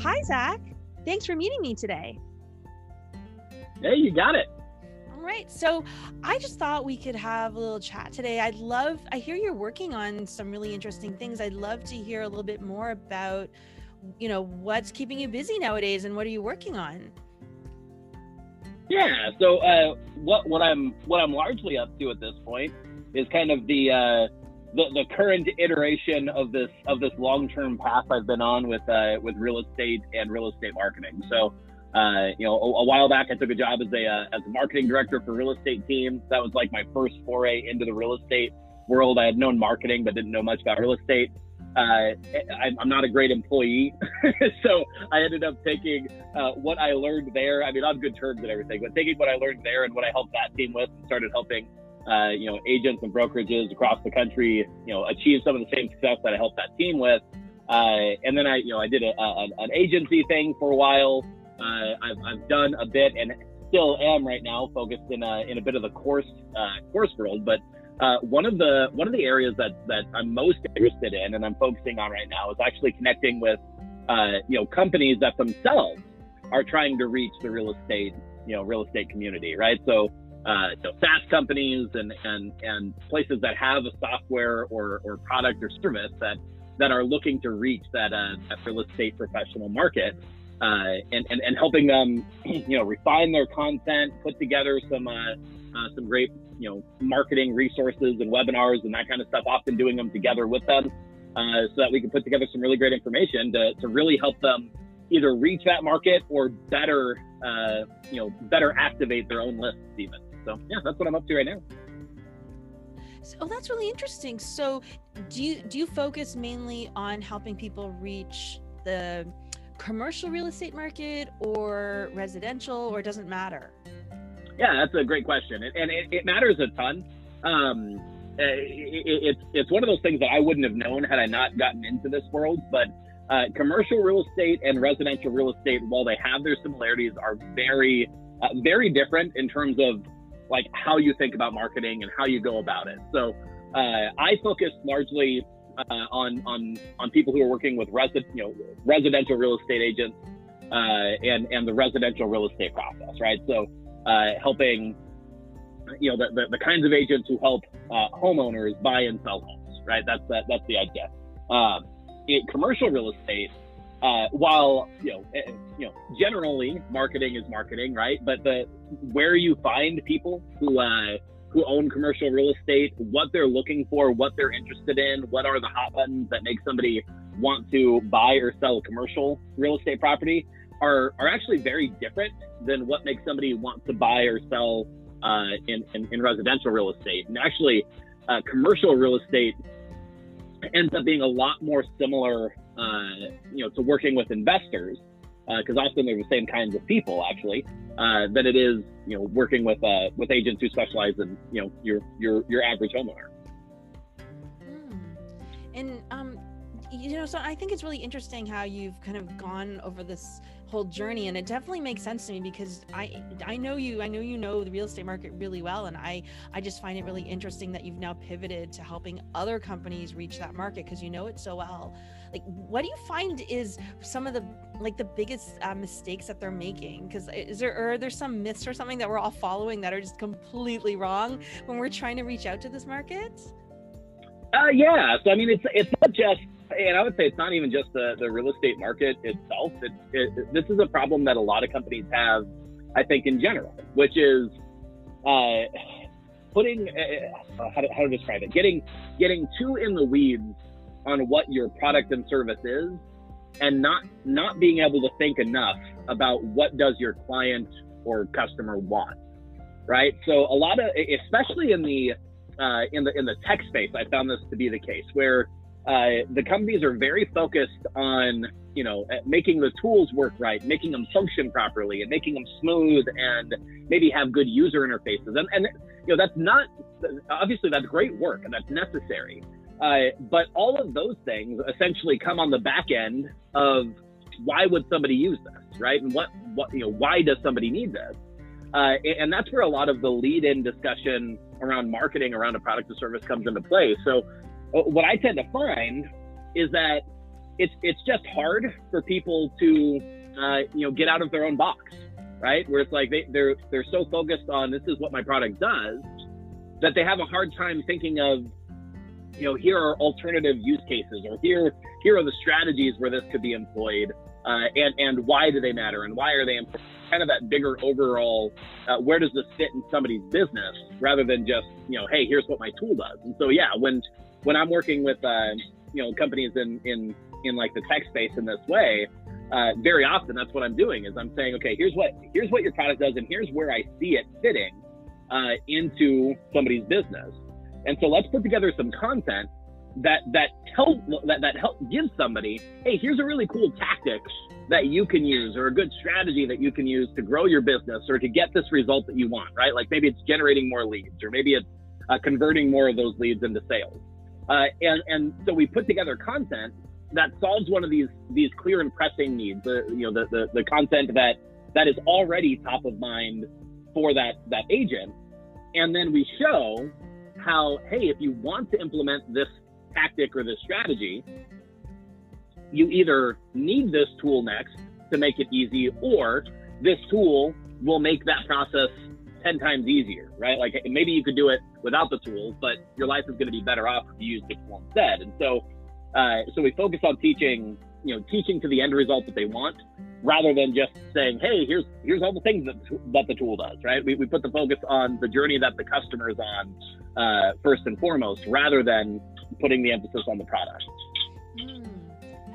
Hi, Zach. Thanks for meeting me today. Hey, you got it. All right. So I just thought we could have a little chat today. I'd love, I hear you're working on some really interesting things. I'd love to hear a little bit more about, you know, what's keeping you busy nowadays and what are you working on? Yeah. So uh, what what I'm what I'm largely up to at this point is kind of the uh, the, the current iteration of this of this long term path I've been on with uh, with real estate and real estate marketing. So. Uh, you know, a, a, while back, I took a job as a uh, as a marketing director for real estate team. That was like my first foray into the real estate world. I had known marketing, but didn't know much about real estate. Uh, I, am not a great employee, so I ended up taking uh, what I learned there. I mean, on good terms and everything, but taking what I learned there and what I helped that team with, and started helping uh, you know, agents and brokerages across the country, you know, achieve some of the same success that I helped that team with. Uh, and then I, you know, I did a, a, an agency thing for a while. Uh, I've, I've done a bit and still am right now focused in a, in a bit of the course, uh, course world. But uh, one of the one of the areas that that I'm most interested in and I'm focusing on right now is actually connecting with uh, you know companies that themselves are trying to reach the real estate you know real estate community, right? So uh, you know, SaaS companies and, and, and places that have a software or, or product or service that, that are looking to reach that, uh, that real estate professional market uh, and, and, and helping them, you know, refine their content, put together some, uh, uh, some great, you know, marketing resources and webinars and that kind of stuff, often doing them together with them uh, so that we can put together some really great information to, to really help them either reach that market or better, uh, you know, better activate their own lists even. So yeah, that's what I'm up to right now. So, oh, that's really interesting. So, do you do you focus mainly on helping people reach the commercial real estate market or residential, or doesn't matter? Yeah, that's a great question, and it, it matters a ton. Um, it, it's it's one of those things that I wouldn't have known had I not gotten into this world. But uh, commercial real estate and residential real estate, while they have their similarities, are very uh, very different in terms of like how you think about marketing and how you go about it. So uh, I focus largely uh, on on on people who are working with resi- you know residential real estate agents uh, and and the residential real estate process, right? So uh, helping you know the, the, the, kinds of agents who help uh, homeowners buy and sell homes, right? That's that, that's the idea. Um, in commercial real estate, uh, while you know, you know, generally marketing is marketing, right? But the where you find people who uh, who own commercial real estate, what they're looking for, what they're interested in, what are the hot buttons that make somebody want to buy or sell commercial real estate property, are are actually very different than what makes somebody want to buy or sell uh, in, in, in residential real estate. And actually, uh, commercial real estate ends up being a lot more similar uh, you know, to working with investors, because uh, often they're the same kinds of people actually, uh, than it is, you know, working with uh, with agents who specialize in, you know, your your your average homeowner. Hmm. And you know, so I think it's really interesting how you've kind of gone over this whole journey and it definitely makes sense to me because i i know you i know you know the real estate market really well and i i just find it really interesting that you've now pivoted to helping other companies reach that market because you know it so well. Like what do you find is some of the like the biggest uh, mistakes that they're making? Because is there are there some myths or something that we're all following that are just completely wrong when we're trying to reach out to this market? Uh, yeah so i mean it's it's not just and I would say it's not even just the, the real estate market itself. It, it, this is a problem that a lot of companies have, I think, in general, which is uh, putting uh, uh, how, to, how to describe it, getting getting too in the weeds on what your product and service is, and not not being able to think enough about what does your client or customer want, right? So a lot of, especially in the uh, in the in the tech space, I found this to be the case where uh, the companies are very focused on you know making the tools work right making them function properly and making them smooth and maybe have good user interfaces. And, and you know that's not obviously that's great work and that's necessary. Uh, but all of those things essentially come on the back end of why would somebody use this right? And what what you know why does somebody need this? Uh, and that's where a lot of the lead in discussion around marketing around a product or service comes into play. So what I tend to find is that it's it's just hard for people to uh, you know get out of their own box, right? Where it's like they, they're they're so focused on this is what my product does that they have a hard time thinking of you know here are alternative use cases or here here are the strategies where this could be employed uh, and and why do they matter and why are they important? kind of that bigger overall uh, where does this fit in somebody's business rather than just you know hey here's what my tool does and so yeah when when i'm working with uh, you know companies in in in like the tech space in this way uh, very often that's what i'm doing is i'm saying okay here's what here's what your product does and here's where i see it fitting uh, into somebody's business. And so let's put together some content that that help that, that help gives somebody hey here's a really cool tactic that you can use or a good strategy that you can use to grow your business or to get this result that you want right? Like maybe it's generating more leads or maybe it's uh, converting more of those leads into sales uh, and and so we put together content that solves one of these these clear and pressing needs the you know the, the the content that that is already top of mind for that that agent. And then we show how hey if you want to implement this tactic or this strategy, you either need this tool next to make it easy, or this tool will make that process 10 times easier, right? Like maybe you could do it without the tools, but your life is going to be better off if you use the tool instead. And so, uh, so we focus on teaching, you know, teaching to the end result that they want rather than just saying, hey, here's here's all the things that, that the tool does, right? We, we put the focus on the journey that the customer is on uh, first and foremost, rather than putting the emphasis on the product. Mm,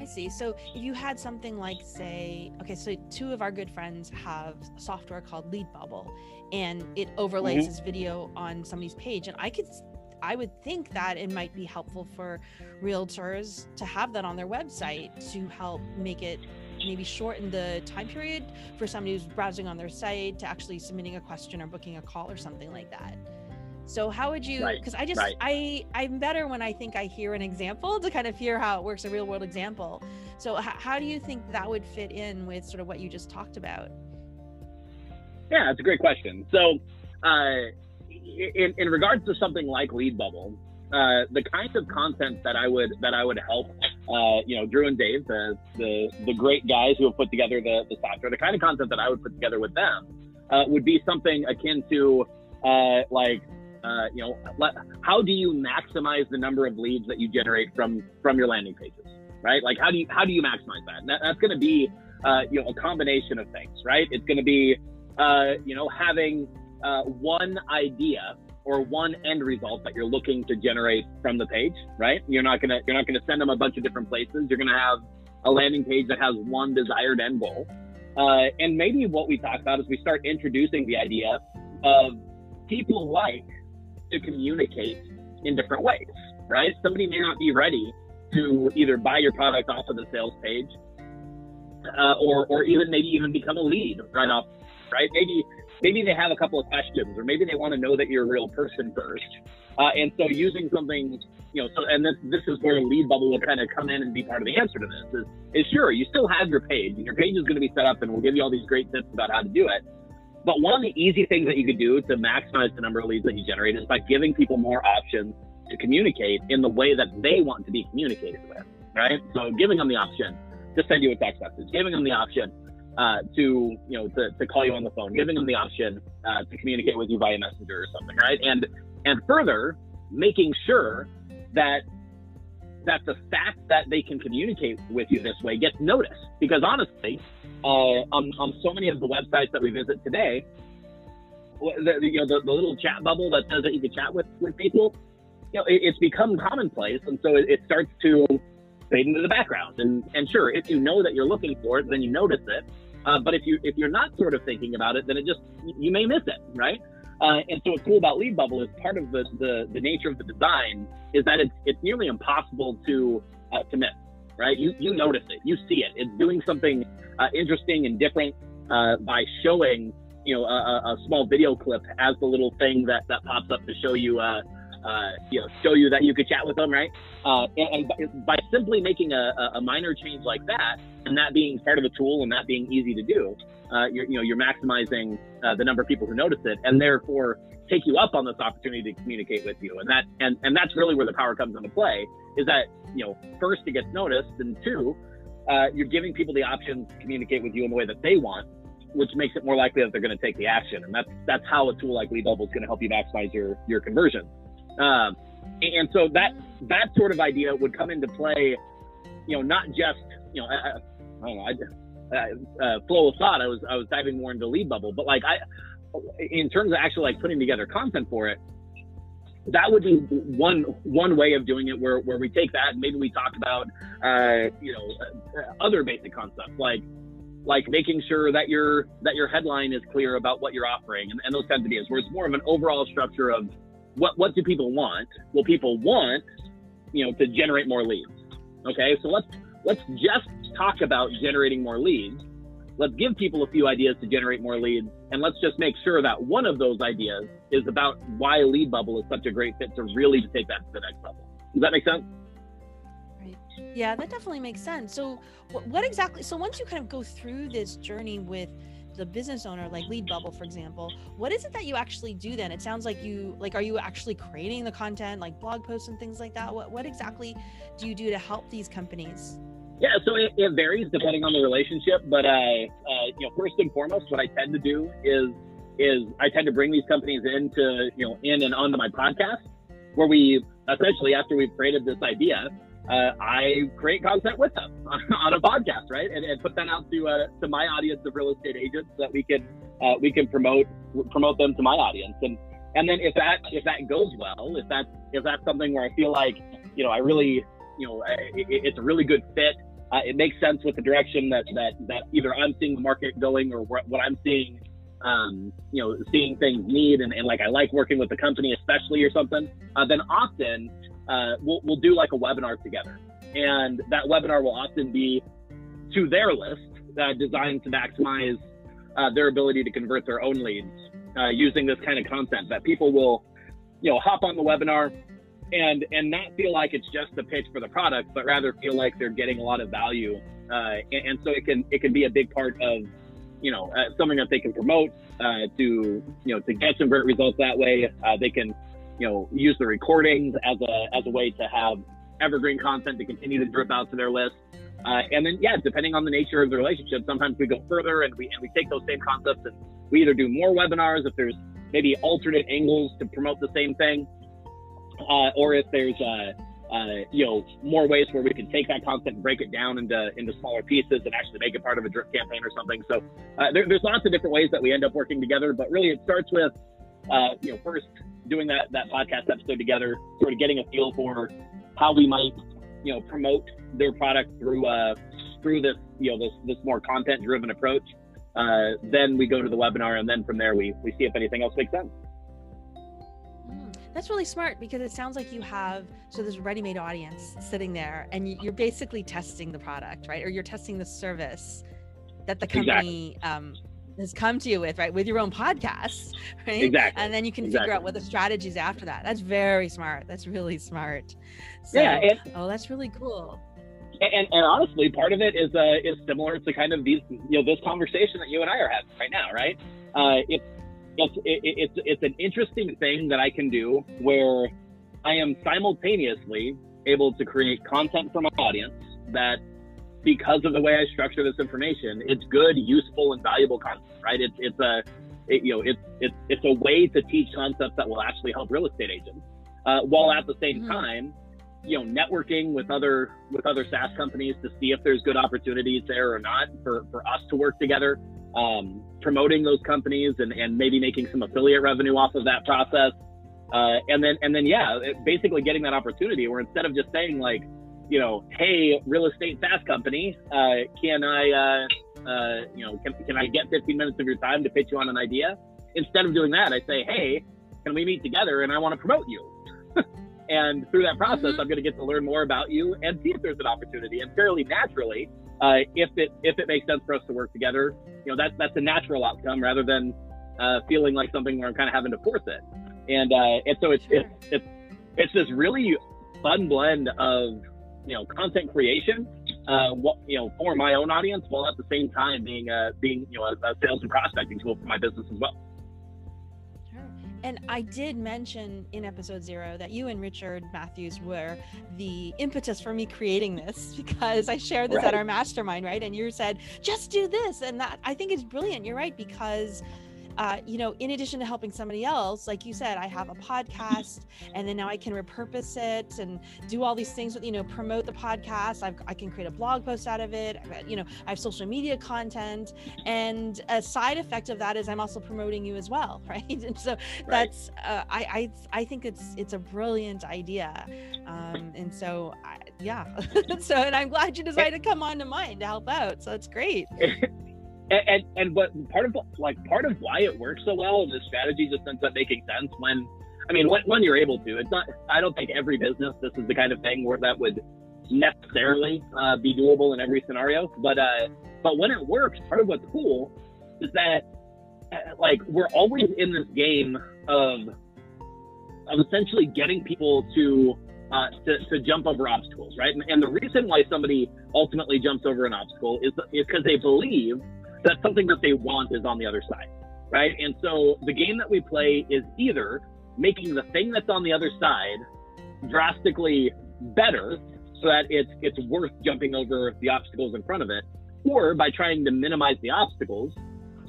I see. So if you had something like, say, okay, so two of our good friends have software called Lead Bubble, and it overlays mm-hmm. this video on somebody's page, and I could I would think that it might be helpful for realtors to have that on their website to help make it maybe shorten the time period for somebody who's browsing on their site to actually submitting a question or booking a call or something like that. So how would you because right, I just right. I I'm better when I think I hear an example to kind of hear how it works a real world example. So h- how do you think that would fit in with sort of what you just talked about? Yeah, that's a great question. So uh, in, in regards to something like lead bubble, uh, the kind of content that I would that I would help, uh, you know, Drew and Dave, the, the the great guys who have put together the, the software, the kind of content that I would put together with them uh, would be something akin to uh, like uh, you know, how do you maximize the number of leads that you generate from from your landing pages, right? Like how do you how do you maximize that? that that's going to be uh, you know a combination of things, right? It's going to be uh, you know having uh, one idea or one end result that you're looking to generate from the page, right? You're not gonna you're not gonna send them a bunch of different places. You're gonna have a landing page that has one desired end goal. Uh, and maybe what we talk about is we start introducing the idea of people like to communicate in different ways, right? Somebody may not be ready to either buy your product off of the sales page, uh, or or even maybe even become a lead right off, right? Maybe maybe they have a couple of questions, or maybe they want to know that you're a real person first. Uh, and so using something, you know, so and this this is where lead bubble will kind of come in and be part of the answer to this. Is is sure you still have your page, and your page is going to be set up, and we'll give you all these great tips about how to do it. But one of the easy things that you could do to maximize the number of leads that you generate is by giving people more options to communicate in the way that they want to be communicated with, right? So giving them the option to send you a text message, giving them the option uh, to you know to, to call you on the phone, giving them the option uh, to communicate with you via messenger or something, right? And and further, making sure that that the fact that they can communicate with you this way gets noticed. Because honestly, uh, on, on so many of the websites that we visit today, the, you know, the, the little chat bubble that says that you can chat with, with people, you know, it, it's become commonplace. And so it, it starts to fade into the background. And, and sure, if you know that you're looking for it, then you notice it. Uh, but if you if you're not sort of thinking about it, then it just you may miss it, right? Uh, and so what's cool about Lead Bubble is part of the, the, the nature of the design is that it's it's nearly impossible to uh, to miss right? You you notice it, you see it. It's doing something uh, interesting and different uh, by showing you know a, a, small video clip as the little thing that that pops up to show you. Uh, you know, show you that you could chat with them, right? Uh, and, and by simply making a, a minor change like that, and that being part of the tool and that being easy to do, uh, you're, you know, you're maximizing uh, the number of people who notice it and therefore take you up on this opportunity to communicate with you. And that, and, and that's really where the power comes into play is that, you know, first it gets noticed and two, uh, you're giving people the option to communicate with you in the way that they want, which makes it more likely that they're going to take the action. And that's, that's how a tool like Lead Bubble is going to help you maximize your, your conversion. Um, and so that, that sort of idea would come into play, you know, not just, you know, I, don't know, I, uh, flow of thought, I was I was diving more into lead bubble, but like I, in terms of actually like putting together content for it, that would be one one way of doing it where, where we take that and maybe we talk about uh, you know uh, other basic concepts like like making sure that your that your headline is clear about what you're offering and, and those kinds of ideas where it's more of an overall structure of what what do people want well people want you know to generate more leads okay so let's let's just talk about generating more leads. Let's give people a few ideas to generate more leads, and let's just make sure that one of those ideas is about why Lead Bubble is such a great fit to really take that to the next level. Does that make sense? Right. Yeah, that definitely makes sense. So, what, what exactly? So, once you kind of go through this journey with the business owner like lead bubble for example what is it that you actually do then? It sounds like you like are you actually creating the content like blog posts and things like that? What, what exactly do you do to help these companies? Yeah, so it, it, varies depending on the relationship, but uh, uh, you know, first and foremost, what I tend to do is is I tend to bring these companies into you know in and onto my podcast, where we essentially after we've created this idea, uh, I create content with them on, a podcast, right, and, and, put that out to uh, to my audience of real estate agents so that we can uh, we can promote promote them to my audience, and and then if that if that goes well, if that if that's something where I feel like you know I really you know it, it's a really good fit uh, it makes sense with the direction that, that, that either I'm seeing the market going or what, what I'm seeing, um, you know, seeing things need. And, and like I like working with the company, especially or something, uh, then often uh, we'll, we'll do like a webinar together. And that webinar will often be to their list, uh, designed to maximize uh, their ability to convert their own leads uh, using this kind of content that people will, you know, hop on the webinar, and and not feel like it's just a pitch for the product, but rather feel like they're getting a lot of value. Uh, and, and, so it can it can be a big part of you know uh, something that they can promote to you know to get some great results that way. They can you know use the recordings as a as a way to have evergreen content to continue to drip out to their list. Uh, and then yeah, depending on the nature of the relationship, sometimes we go further and we and we take those same concepts and we either do more webinars if there's maybe alternate angles to promote the same thing uh, or if there's uh, uh, you know more ways where we can take that content and break it down into into smaller pieces and actually make it part of a drip campaign or something. So uh, there, there's lots of different ways that we end up working together, but really it starts with uh, you know first doing that that podcast episode together, sort of getting a feel for how we might you know promote their product through uh, through this you know this this more content driven approach. Uh, then we go to the webinar, and then from there we we see if anything else makes sense. That's really smart because it sounds like you have so this ready-made audience sitting there and you're basically testing the product, right? Or you're testing the service that the company exactly. um, has come to you with, right? With your own podcasts, right? Exactly. And then you can exactly. figure out what the strategies after that. That's very smart. That's really smart. So, yeah. And, oh, that's really cool. And, and honestly, part of it is uh, is similar to kind of these, you know, this conversation that you and I are having right now, right? Uh, it's it's it, it's it's an interesting thing that I can do where I am simultaneously able to create content for my audience that because of the way I structure this information, it's good, useful, and valuable content, right? It's it's a it, you know it's it's it's a way to teach concepts that will actually help real estate agents, uh, while at the same mm-hmm. time, you know, networking with other with other SaaS companies to see if there's good opportunities there or not for for us to work together um, promoting those companies and, and maybe making some affiliate revenue off of that process. Uh, and then, and then, yeah, basically getting that opportunity where instead of just saying like, you know, hey, real estate SaaS company, uh, can I, uh, uh, you know, can, can I get 15 minutes of your time to pitch you on an idea? Instead of doing that, I say, hey, can we meet together and I want to promote you. and through that process, mm-hmm. I'm going to get to learn more about you and see if there's an opportunity. And fairly naturally, uh, if it if it makes sense for us to work together, you know that's that's a natural outcome rather than uh, feeling like something where I'm kind of having to force it. And uh, and so it's, sure. it's it's it's this really fun blend of you know content creation uh, what, you know, for my own audience, while at the same time being uh, being you know a, a sales and prospecting tool for my business as well. And I did mention in episode zero that you and Richard Matthews were the impetus for me creating this because I shared this right. at our mastermind, right? And you said, just do this. And that I think is brilliant. You're right, because uh, you know, in addition to helping somebody else, like you said, I have a podcast and then now I can repurpose it and do all these things with, you know, promote the podcast. I've, i can create a blog post out of it. You know, I have social media content. And a side effect of that is I'm also promoting you as well. Right. And so right. that's, uh, I, I, I think it's, it's a brilliant idea. Um, and so, I, yeah. so, and I'm glad you decided to come on to mine to help out. So it's great. And, and and what part of like part of why it works so well and the strategy just ends up making sense when I mean when, when you're able to. It's not I don't think every business this is the kind of thing where that would necessarily uh, be doable in every scenario. But uh, but when it works, part of what's cool is that uh, like we're always in this game of of essentially getting people to uh, to, to jump over obstacles, right? And, and, the reason why somebody ultimately jumps over an obstacle is because they believe that something that they want is on the other side, right? And so the game that we play is either making the thing that's on the other side drastically better so that it's it's worth jumping over the obstacles in front of it, or by trying to minimize the obstacles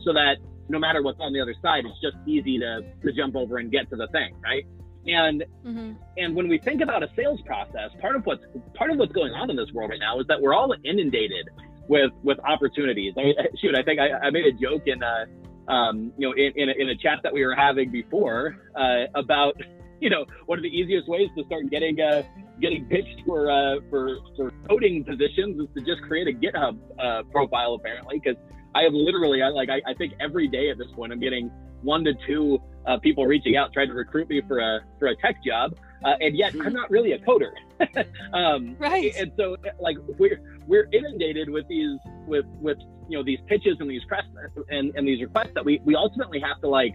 so that no matter what's on the other side, it's just easy to, to jump over and get to the thing, right? And mm-hmm. and when we think about a sales process, part of what's part of what's going on in this world right now is that we're all inundated with with opportunities. I, shoot, I think I, I made a joke in uh, um, you know in in a, in a, chat that we were having before uh, about you know one of the easiest ways to start getting uh, getting pitched for uh, for for coding positions is to just create a GitHub uh, profile apparently because I have literally I like I, I think every day at this point I'm getting one to two uh, people reaching out trying to recruit me for a for a tech job, uh, and yet I'm not really a coder. um, right. And so, like, we're we're inundated with these with with you know these pitches and these press and, and these requests that we we ultimately have to like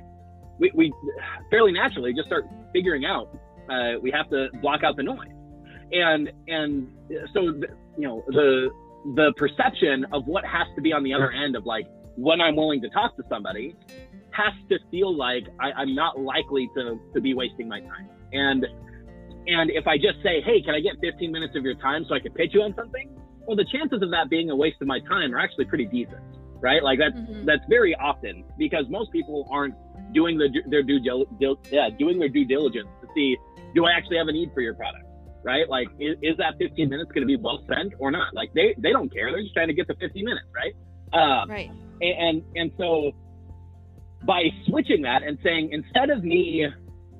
we, we fairly naturally just start figuring out. Uh, we have to block out the noise, and and so the, you know the the perception of what has to be on the other end of like when I'm willing to talk to somebody has to feel like I, am not likely to, to be wasting my time. And and if I just say, hey, can I get 15 minutes of your time so I can pitch you on something? Well, the chances of that being a waste of my time are actually pretty decent, right? Like that's mm-hmm. that's very often because most people aren't doing the, their due dil, yeah doing their due diligence to see do I actually have a need for your product, right? Like is, is that 15 minutes going to be well spent or not? Like they they don't care. They're just trying to get the 15 minutes, right? Um, right. And, and and so by switching that and saying instead of me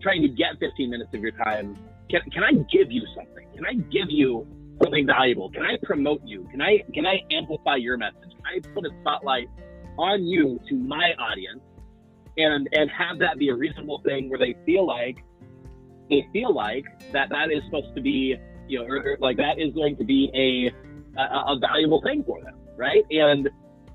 trying to get 15 minutes of your time can, can I give you something? Can I give you something valuable? Can I promote you? Can I can I amplify your message? Can I put a spotlight on you to my audience and and have that be a reasonable thing where they feel like they feel like that that is supposed to be you know or, or like that is going to be a, a a valuable thing for them, right? And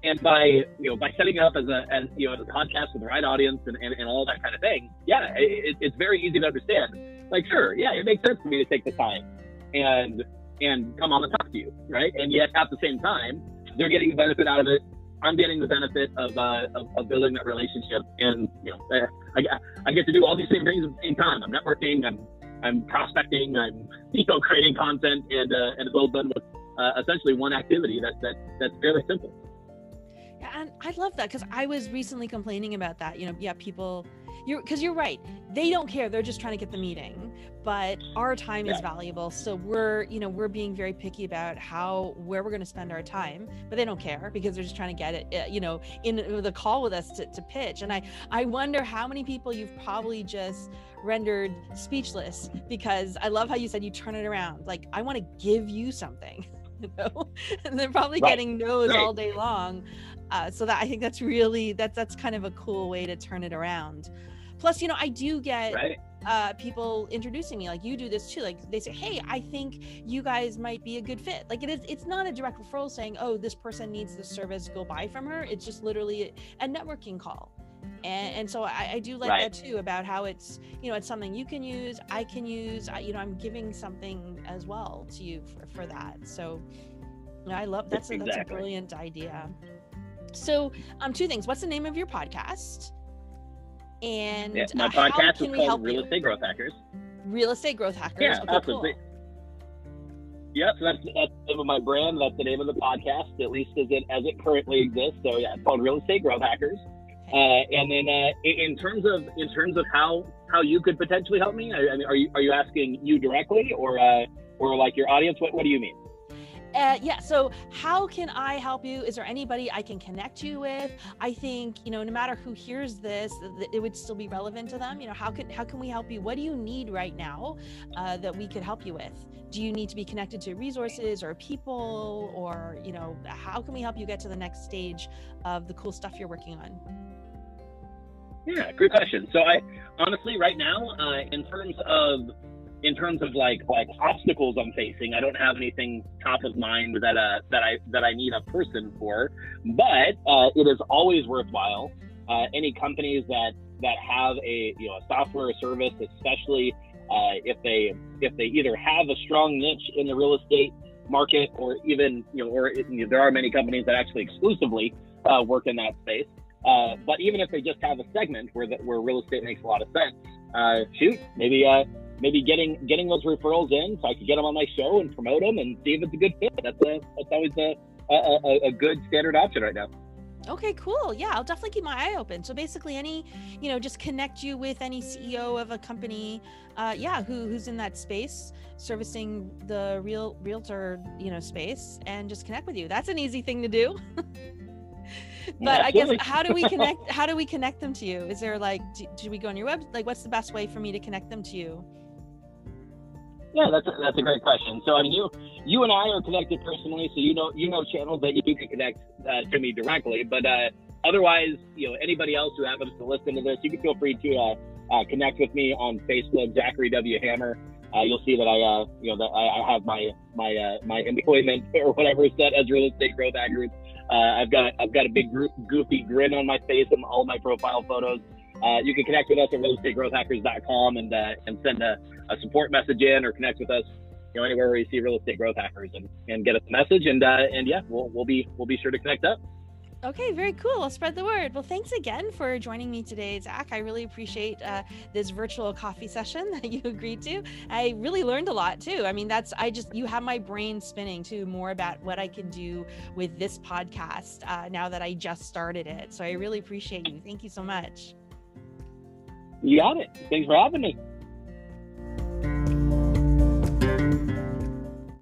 and by you know by setting up as a as you know as a podcast with the right audience and, and, and all that kind of thing yeah it, it's very easy to understand like sure yeah it makes sense for me to take the time and and come on and talk to you right? And yet at the same time they're getting the benefit out of it. I'm getting the benefit of uh, of, of, building that relationship and you know I, I get to do all these same things at the same time. I'm networking i'm i'm prospecting i'm you know creating content and uh, and it's all done with uh, essentially one activity that that that's fairly simple. Yeah, and I love that because I was recently complaining about that. You know, yeah, people, you're because you're right. They don't care. They're just trying to get the meeting. But our time yeah. is valuable, so we're you know we're being very picky about how where we're going to spend our time. But they don't care because they're just trying to get it. Uh, you know, in the call with us to, to pitch. And I I wonder how many people you've probably just rendered speechless because I love how you said you turn it around. Like I want to give you something. You know, and they're probably right. getting no's right. all day long. Uh, so that I think that's really that's that's kind of a cool way to turn it around. Plus, you know, I do get right. uh, people introducing me like you do this too. Like they say, "Hey, I think you guys might be a good fit." Like it is, it's not a direct referral saying, "Oh, this person needs the service, go buy from her." It's just literally a networking call. And, and so I, I, do like right. that too about how it's you know it's something you can use i can use I, you know i'm giving something as well to you for, for that so I love that's a, that's a brilliant idea. So, um, two things. What's the name of your podcast? And yeah, my uh, podcast is called Real Estate Growth Hackers. Real Estate Growth Hackers. Yeah, okay, that's cool. Yep, so that's, that's the name of my brand. That's the name of the podcast, at least as it as it currently exists. So yeah, it's called Real Estate Growth Hackers. Uh, and then uh, in terms of in terms of how how you could potentially help me, I, I mean, are you are you asking you directly or uh, or like your audience? What what do you mean? Uh, yeah. So, how can I help you? Is there anybody I can connect you with? I think you know, no matter who hears this, it would still be relevant to them. You know, how can how can we help you? What do you need right now uh, that we could help you with? Do you need to be connected to resources or people, or you know, how can we help you get to the next stage of the cool stuff you're working on? Yeah, great question. So, I honestly, right now, uh, in terms of in terms of like like obstacles I'm facing, I don't have anything top of mind that uh that I that I need a person for. But uh, it is always worthwhile. Uh, any companies that that have a you know a software or service, especially uh, if they if they either have a strong niche in the real estate market or even you know or it, you know, there are many companies that actually exclusively uh, work in that space. Uh, but even if they just have a segment where where real estate makes a lot of sense, uh, shoot, maybe uh, maybe getting getting those referrals in so I could get them on my show and promote them and see if it's a good fit. That's a that's always a a, a good standard option right now. Okay, cool. Yeah, I'll definitely keep my eye open. So basically, any, you know, just connect you with any CEO of a company, uh, yeah, who who's in that space, servicing the real realtor, you know, space, and just connect with you. That's an easy thing to do. but yeah, I guess how do we connect? How do we connect them to you? Is there like, do, do we go on your web? Like, what's the best way for me to connect them to you? Yeah, that's a, that's a great question. So I mean, you you and I are connected personally, so you know you know channels that you can connect uh, to me directly. But uh, otherwise, you know anybody else who happens to listen to this, you can feel free to uh, uh connect with me on Facebook, Zachary W Hammer. Uh, you'll see that I uh, you know that I, I have my my my employment or whatever set as real estate growth hackers. I've got I've got a big goofy grin on my face in all my profile photos uh, you can connect with us at realestategrowthhackers.com and uh, and send a, a, support message in or connect with us you know anywhere where you see real estate growth hackers and, and get a message and uh, and yeah we'll we'll be we'll be sure to connect up. Okay, very cool. I'll spread the word. Well, thanks again for joining me today, Zach. I really appreciate uh, this virtual coffee session that you agreed to. I really learned a lot too. I mean, that's, I just, you have my brain spinning too more about what I can do with this podcast uh, now that I just started it. So I really appreciate you. Thank you so much. You got it. Thanks for having me.